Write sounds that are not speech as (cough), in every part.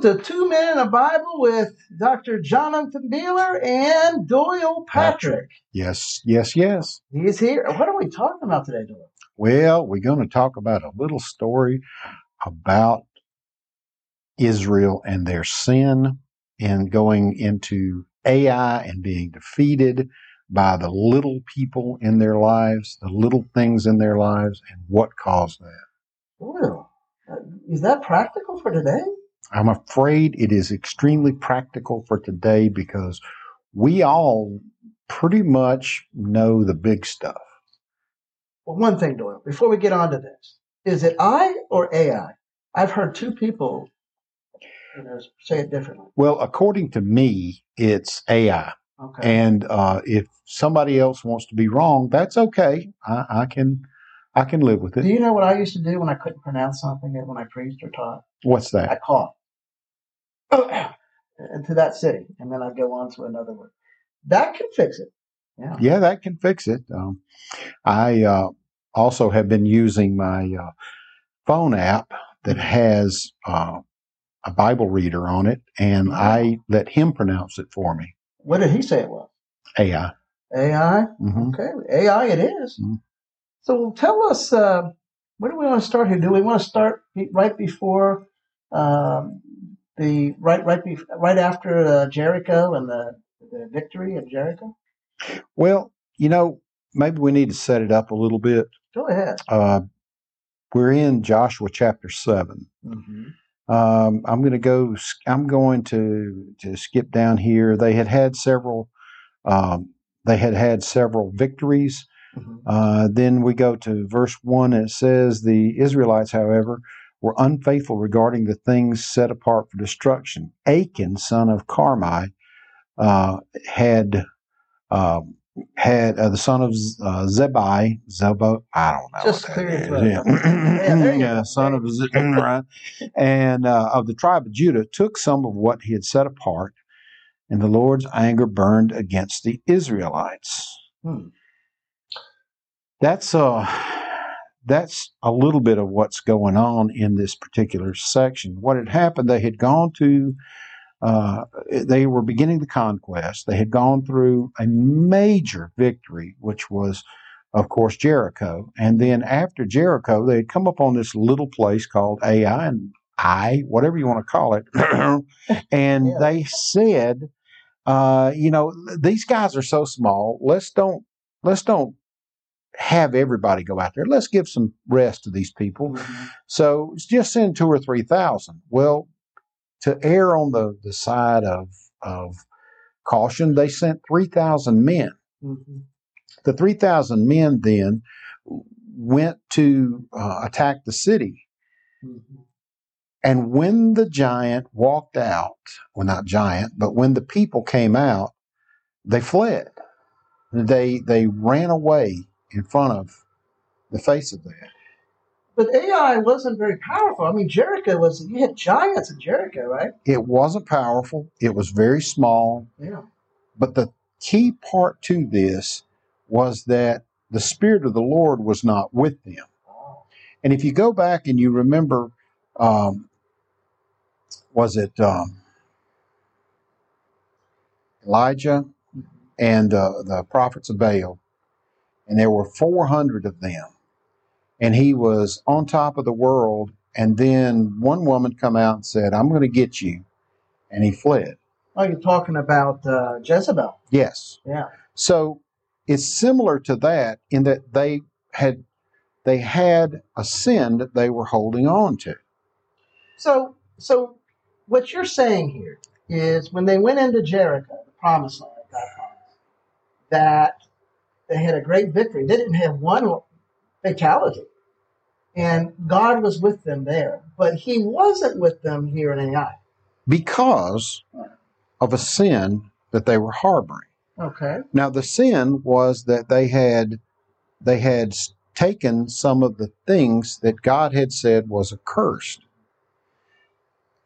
Welcome to Two Men in a Bible with Dr. Jonathan Behler and Doyle Patrick. Yes, yes, yes. He's here. What are we talking about today, Doyle? Well, we're going to talk about a little story about Israel and their sin and going into Ai and being defeated by the little people in their lives, the little things in their lives, and what caused that. Well, uh, is that practical for today? I'm afraid it is extremely practical for today because we all pretty much know the big stuff. Well, one thing, Doyle, before we get on to this, is it I or AI? I've heard two people you know, say it differently. Well, according to me, it's AI. Okay. And uh, if somebody else wants to be wrong, that's okay. I, I can I can live with it. do you know what I used to do when I couldn't pronounce something when I preached or taught? What's that? I that? cough. Oh, (coughs) into that city, and then I'd go on to another one. That can fix it. Yeah. Yeah, that can fix it. Um, I uh, also have been using my uh, phone app that has uh, a Bible reader on it, and I let him pronounce it for me. What did he say it was? AI. AI. hmm Okay, AI it is. Mhm. So tell us, uh, where do we want to start here? Do we want to start right before um, the right right right after uh, Jericho and the the victory of Jericho? Well, you know, maybe we need to set it up a little bit. Go ahead. Uh, we're in Joshua chapter seven. Mm-hmm. Um, I'm going to go. I'm going to to skip down here. They had had several. Um, they had had several victories. Mm-hmm. Uh, then we go to verse one. And it says the Israelites, however, were unfaithful regarding the things set apart for destruction. Achan, son of Carmi, uh, had um, had uh, the son of uh, Zebai, Zebo, I don't know. Just clear that your is. throat. Yeah, Yeah, there you (laughs) Yeah, go. son of Z- (laughs) right, and uh, of the tribe of Judah took some of what he had set apart, and the Lord's anger burned against the Israelites. Hmm. That's uh that's a little bit of what's going on in this particular section. What had happened, they had gone to uh, they were beginning the conquest. They had gone through a major victory, which was, of course, Jericho. And then after Jericho, they had come up on this little place called Ai and I, whatever you want to call it. (coughs) and Yeah. they said, uh, you know, these guys are so small. Let's don't let's don't have everybody go out there. Let's give some rest to these people. Mhm. So just send two or three thousand. Well, to err on the, the side of of caution, they sent three thousand men. Mhm. The three thousand men then went to uh, attack the city. Mhm. And when the giant walked out, well, not giant, but when the people came out, they fled. They they ran away in front of the face of that. But Ai wasn't very powerful. I mean, Jericho was you had giants in Jericho, right? It wasn't powerful. It was very small. Yeah. But the key part to this was that the Spirit of the Lord was not with them. And if you go back and you remember, um, was it um, Elijah and uh, the prophets of Baal? And there were 400 of them. And he was on top of the world. And then one woman come out and said, I'm going to get you. And he fled. Oh, you're talking about uh, Jezebel. Yes. Yeah. So it's similar to that in that they had they had a sin that they were holding on to. So, so what you're saying here is when they went into Jericho, the promised land, God promised, that they had a great victory. They didn't have one fatality, and God was with them there, but He wasn't with them here in Ai. because of a sin that they were harboring. Okay. Now the sin was that they had they had taken some of the things that God had said was accursed.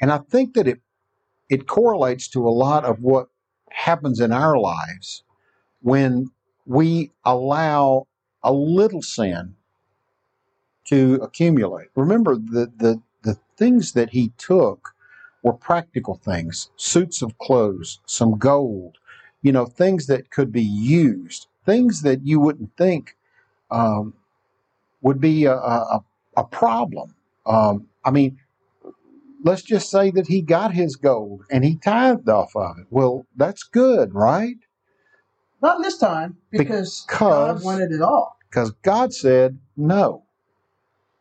And I think that it it correlates to a lot of what happens in our lives when we allow a little sin to accumulate. Remember the the the things that he took were practical things suits of clothes, some gold, you know, things that could be used, things that you wouldn't think um, would be a, a, a problem. Um, I mean, let's just say that he got his gold and he tithed off of it. Well, that's good, right? Not this time, because, God wanted it all. because God said no.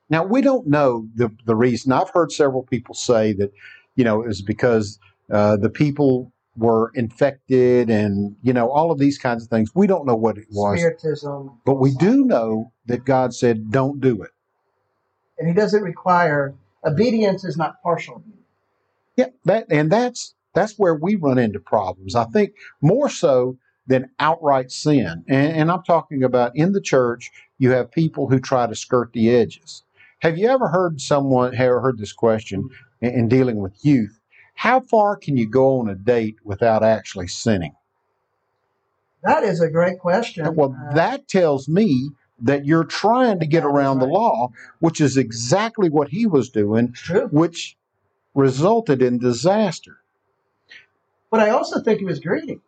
Now we don't know the the reason. I've heard several people say that you know it was because uh, the people were infected and you know all of these kinds of things. We don't know what it was, Spiritism. but we do know that God said don't do it. And he doesn't require obedience is not partial. Yeah, that and that's that's where we run into problems. I think more so than outright sin, and, and I'm talking about in the church. You have people who try to skirt the edges. Have you ever heard someone ever heard this question in, in dealing with youth? How far can you go on a date without actually sinning? That is a great question. Well, Uh, that tells me that you're trying to get around the law, which is exactly what he was doing, which resulted in disaster. But I also think he was greedy.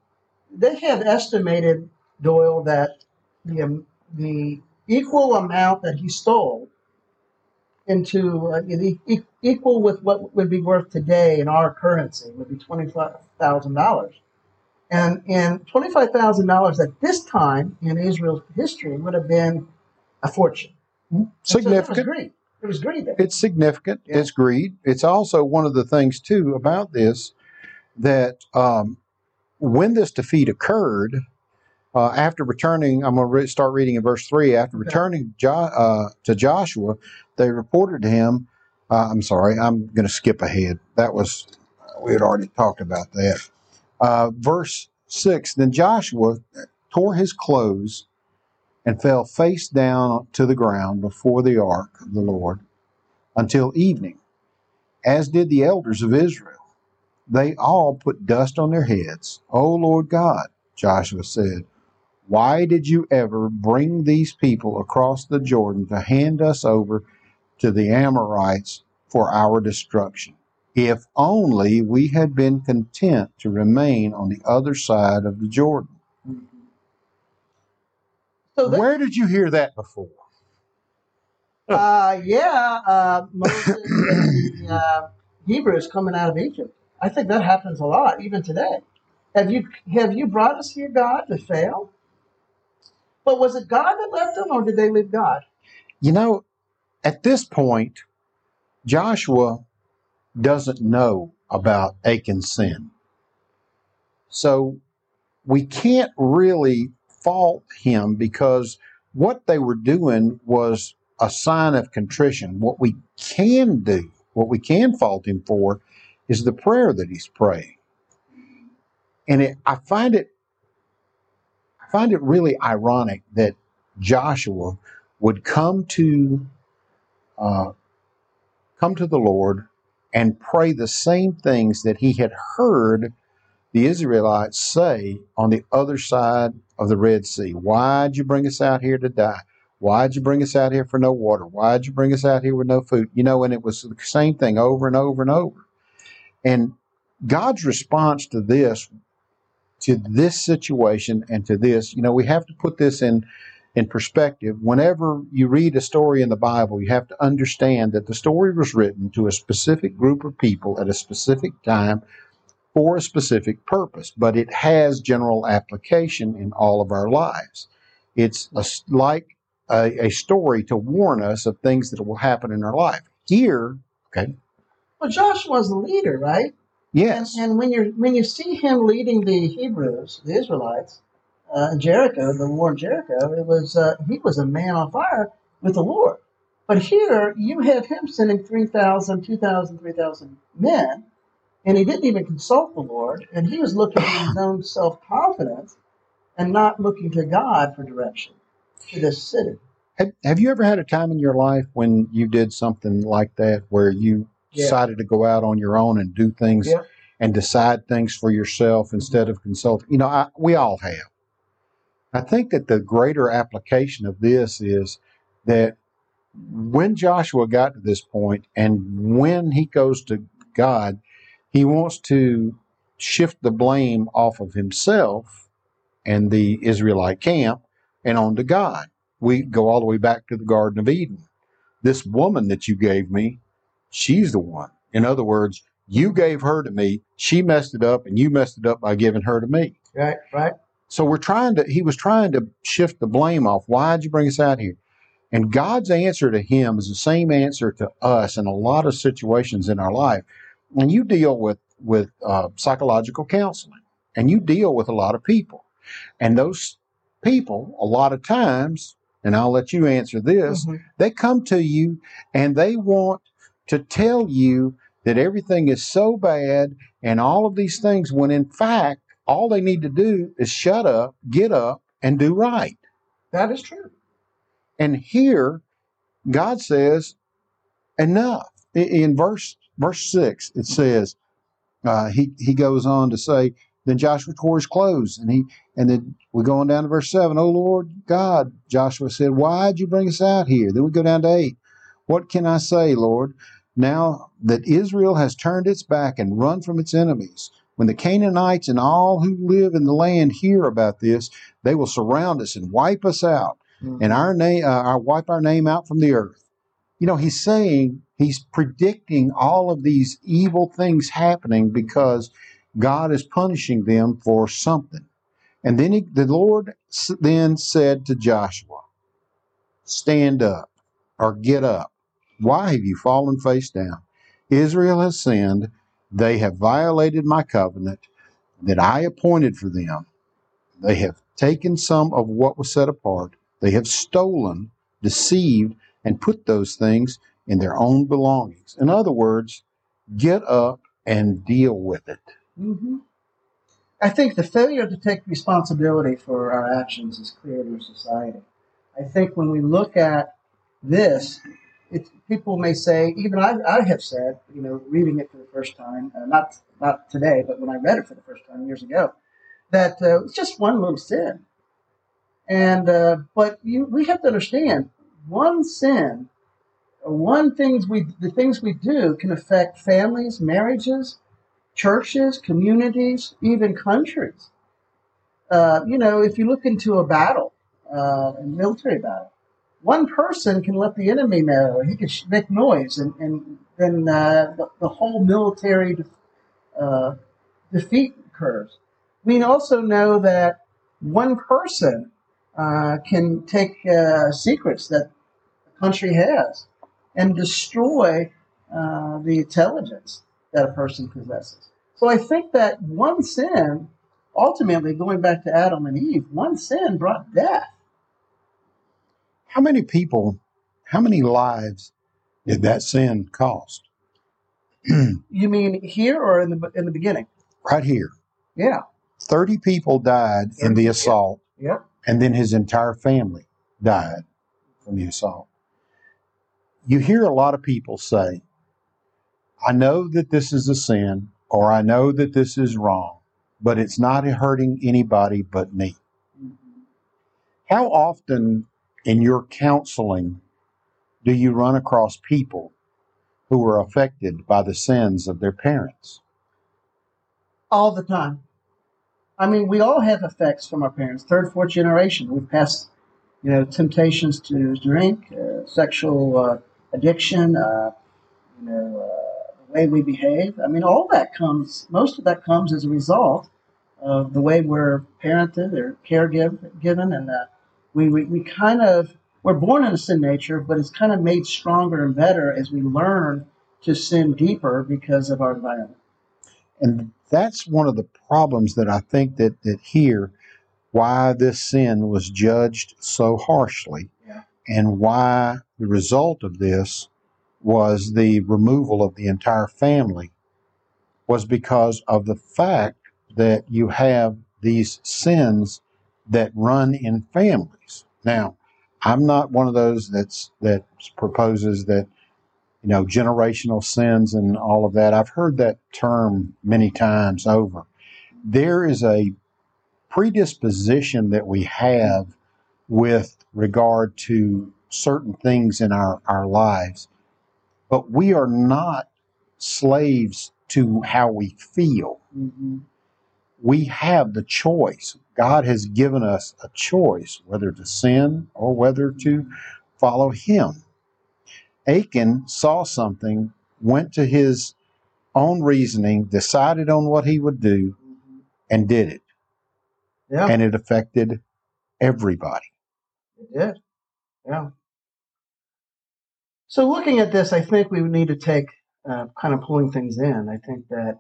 They have estimated Doyle that the um, the equal amount that he stole into uh, e- e- equal with what would be worth today in our currency would be twenty five thousand dollars, and and twenty five thousand dollars at this time in Israel's history would have been a fortune. And so there was Significant. greed. There was greed there. It's significant. Yeah. It's greed. It's also one of the things too about this that um, when this defeat occurred, uh, after returning, I'm going to re- start reading in verse three. After returning jo- uh, to Joshua, they reported to him. Uh, I'm sorry, I'm going to skip ahead. That was we had already talked about that. Uh, verse six. Then Joshua tore his clothes and fell face down to the ground before the ark of the Lord until evening, as did the elders of Israel. They all put dust on their heads. O Lord God, Joshua said, why did you ever bring these people across the Jordan to hand us over to the Amorites for our destruction? If only we had been content to remain on the other side of the Jordan. So Where did you hear that before? Uh, yeah, uh, Moses and the uh, Hebrews coming out of Egypt. I think that happens a lot, even today. Have you have you brought us here, God, to fail? But was it God that left them, or did they leave God? You know, at this point, Joshua doesn't know about Achan's sin. So we can't really fault him because what they were doing was a sign of contrition. What we can do, what we can fault him for, is the prayer that he's praying. And it, I find it, I find it really ironic that Joshua would come to uh, come to the Lord and pray the same things that he had heard the Israelites say on the other side of the Red Sea. Why'd you bring us out here to die? Why'd you bring us out here for no water? Why'd you bring us out here with no food? You know, and it was the same thing over and over and over. And God's response to this, to this situation and to this, you know, we have to put this in in perspective. Whenever you read a story in the Bible, you have to understand that the story was written to a specific group of people at a specific time for a specific purpose, but it has general application in all of our lives. It's a like a, a story to warn us of things that will happen in our life. Here, okay, Well, Joshua's the leader, right? yes, And, and when you when you see him leading the Hebrews, the Israelites, uh, Jericho, the war in Jericho, it was uh, he was a man on fire with the Lord. But here you have him sending 3,000, 2,000, 3,000 men, and he didn't even consult the Lord, and he was looking at his own self confidence and not looking to God for direction to this city. Have, have you ever had a time in your life when you did something like that where you Yeah. decided to go out on your own and do things Yeah. and decide things for yourself instead of consulting? You know, I, we all have. I think that the greater application of this is that when Joshua got to this point and when he goes to God, he wants to shift the blame off of himself and the Israelite camp and onto God. We go all the way back to the Garden of Eden. This woman that you gave me, she's the one. In other words, you gave her to me, she messed it up, and you messed it up by giving her to me. Right, right. So we're trying to, he was trying to shift the blame off. Why'd you bring us out here? And God's answer to him is the same answer to us in a lot of situations in our life. When you deal with, with uh, psychological counseling and you deal with a lot of people, and those people, a lot of times, and I'll let you answer this, Mhm. they come to you and they want to tell you that everything is so bad and all of these things when in fact all they need to do is shut up, get up, and do right. That is true. And here, God says, enough. In verse verse six, it says, uh, he he goes on to say, then Joshua tore his clothes, and he and then we go on down to verse seven. Oh Lord God, Joshua said, why'd you bring us out here? Then we go down to eight. What can I say, Lord? Now that Israel has turned its back and run from its enemies, when the Canaanites and all who live in the land hear about this, they will surround us and wipe us out and our name, uh, our wipe our name out from the earth. You know, he's saying he's predicting all of these evil things happening because God is punishing them for something. And then he, the Lord then said to Joshua, "Stand up, or get up. Why have you fallen face down? Israel has sinned; they have violated my covenant that I appointed for them." They have taken some of what was set apart. They have stolen, deceived, and put those things in their own belongings. In other words, get up and deal with it. hmm I think the failure to take responsibility for our actions is clear in our society. I think when we look at this, it, people may say, even I, I have said, you know, reading it for the first time, uh, not not today, but when I read it for the first time years ago, that uh, it's just one little sin. And uh, but you, we have to understand, one sin, one things we, the things we do can affect families, marriages, churches, communities, even countries. Uh, you know, if you look into a battle, uh, a military battle, one person can let the enemy know, he can make noise, and, and then uh, the, the whole military uh, defeat occurs. We also know that one person uh, can take uh, secrets that a country has and destroy uh, the intelligence that a person possesses. So I think that one sin, ultimately going back to Adam and Eve, one sin brought death. How many people, how many lives did that sin cost? (clears throat) You mean here or in the in the beginning? right here. Yeah, 30 people died in the assault, yeah. and then his entire family died from the assault. You hear a lot of people say, I know that this is a sin, or I know that this is wrong, but it's not hurting anybody but me. Mm-hmm. How often in your counseling do you run across people who are affected by the sins of their parents? all the time. I mean, we all have effects from our parents. Third, fourth generation. We've passed, you know, temptations to drink, uh, sexual uh, addiction, uh, you know, uh, the way we behave. I mean, all that comes. Most of that comes as a result of the way we're parented or caregiven, given, and uh, we, we we kind of we're born in a sin nature, but it's kind of made stronger and better as we learn to sin deeper because of our environment. And that's one of the problems that I think that, that here, why this sin was judged so harshly, Yeah. and why the result of this was the removal of the entire family, was because of the fact that you have these sins that run in families. Now, I'm not one of those that's that proposes that you know, generational sins and all of that. I've heard that term many times over. There is a predisposition that we have with regard to certain things in our, our lives, but we are not slaves to how we feel. Mm-hmm. We have the choice. God has given us a choice whether to sin or whether to follow Him. Achan saw something, went to his own reasoning, decided on what he would do, and did it. Yeah, And it affected everybody. it did. Yeah. So looking at this, I think we would need to take uh, kind of pulling things in. I think that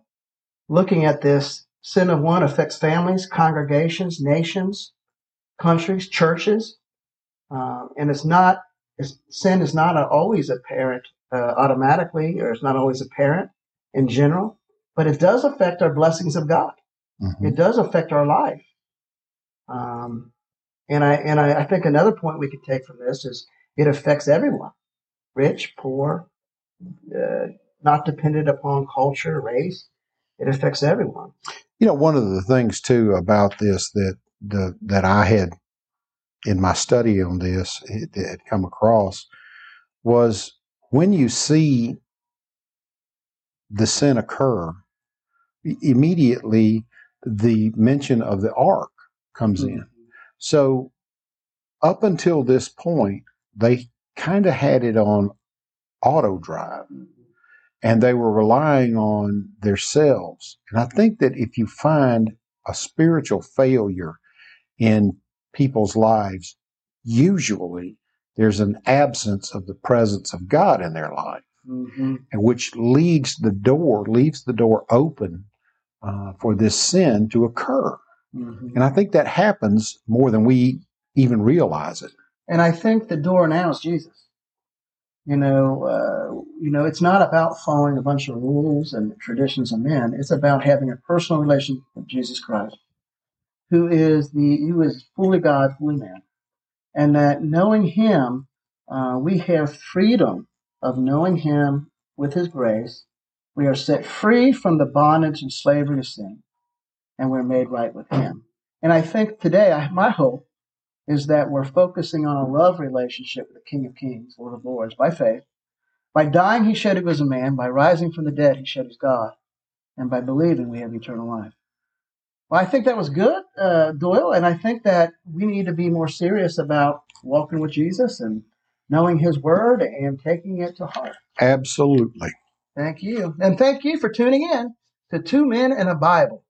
looking at this, sin of one affects families, congregations, nations, countries, churches, um, and it's not. It's, sin is not a, always apparent uh, automatically, or it's not always apparent in general, but it does affect our blessings of God. Mhm. It does affect our life. Um, and I and I, I think another point we could take from this is it affects everyone, rich, poor, uh, not dependent upon culture, race. It affects everyone. You know, one of the things too about this that the that I had in my study on this it, it had come across was when you see the sin occur, immediately the mention of the ark comes in. Mm-hmm. So up until this point, they kind of had it on auto drive mm-hmm. And they were relying on themselves. And I think that if you find a spiritual failure in people's lives, usually there's an absence of the presence of God in their life, Mm-hmm. and which leads the door, leaves the door open uh, for this sin to occur. Mm-hmm. And I think that happens more than we even realize it. And I think the door now is Jesus. You know, uh, you know, it's not about following a bunch of rules and traditions of men. It's about having a personal relationship with Jesus Christ, who is the who is fully God, fully man, and that knowing Him, uh, we have freedom of knowing Him with His grace. We are set free from the bondage and slavery of sin, and we're made right with Him. And I think today, I, my hope is that we're focusing on a love relationship with the King of Kings, Lord of Lords, by faith. By dying, he showed he was a man. By rising from the dead, he showed he's God. And by believing, we have eternal life. Well, I think that was good, uh, Doyle, and I think that we need to be more serious about walking with Jesus and knowing his word and taking it to heart. Absolutely. Thank you. And thank you for tuning in to Two Men and a Bible.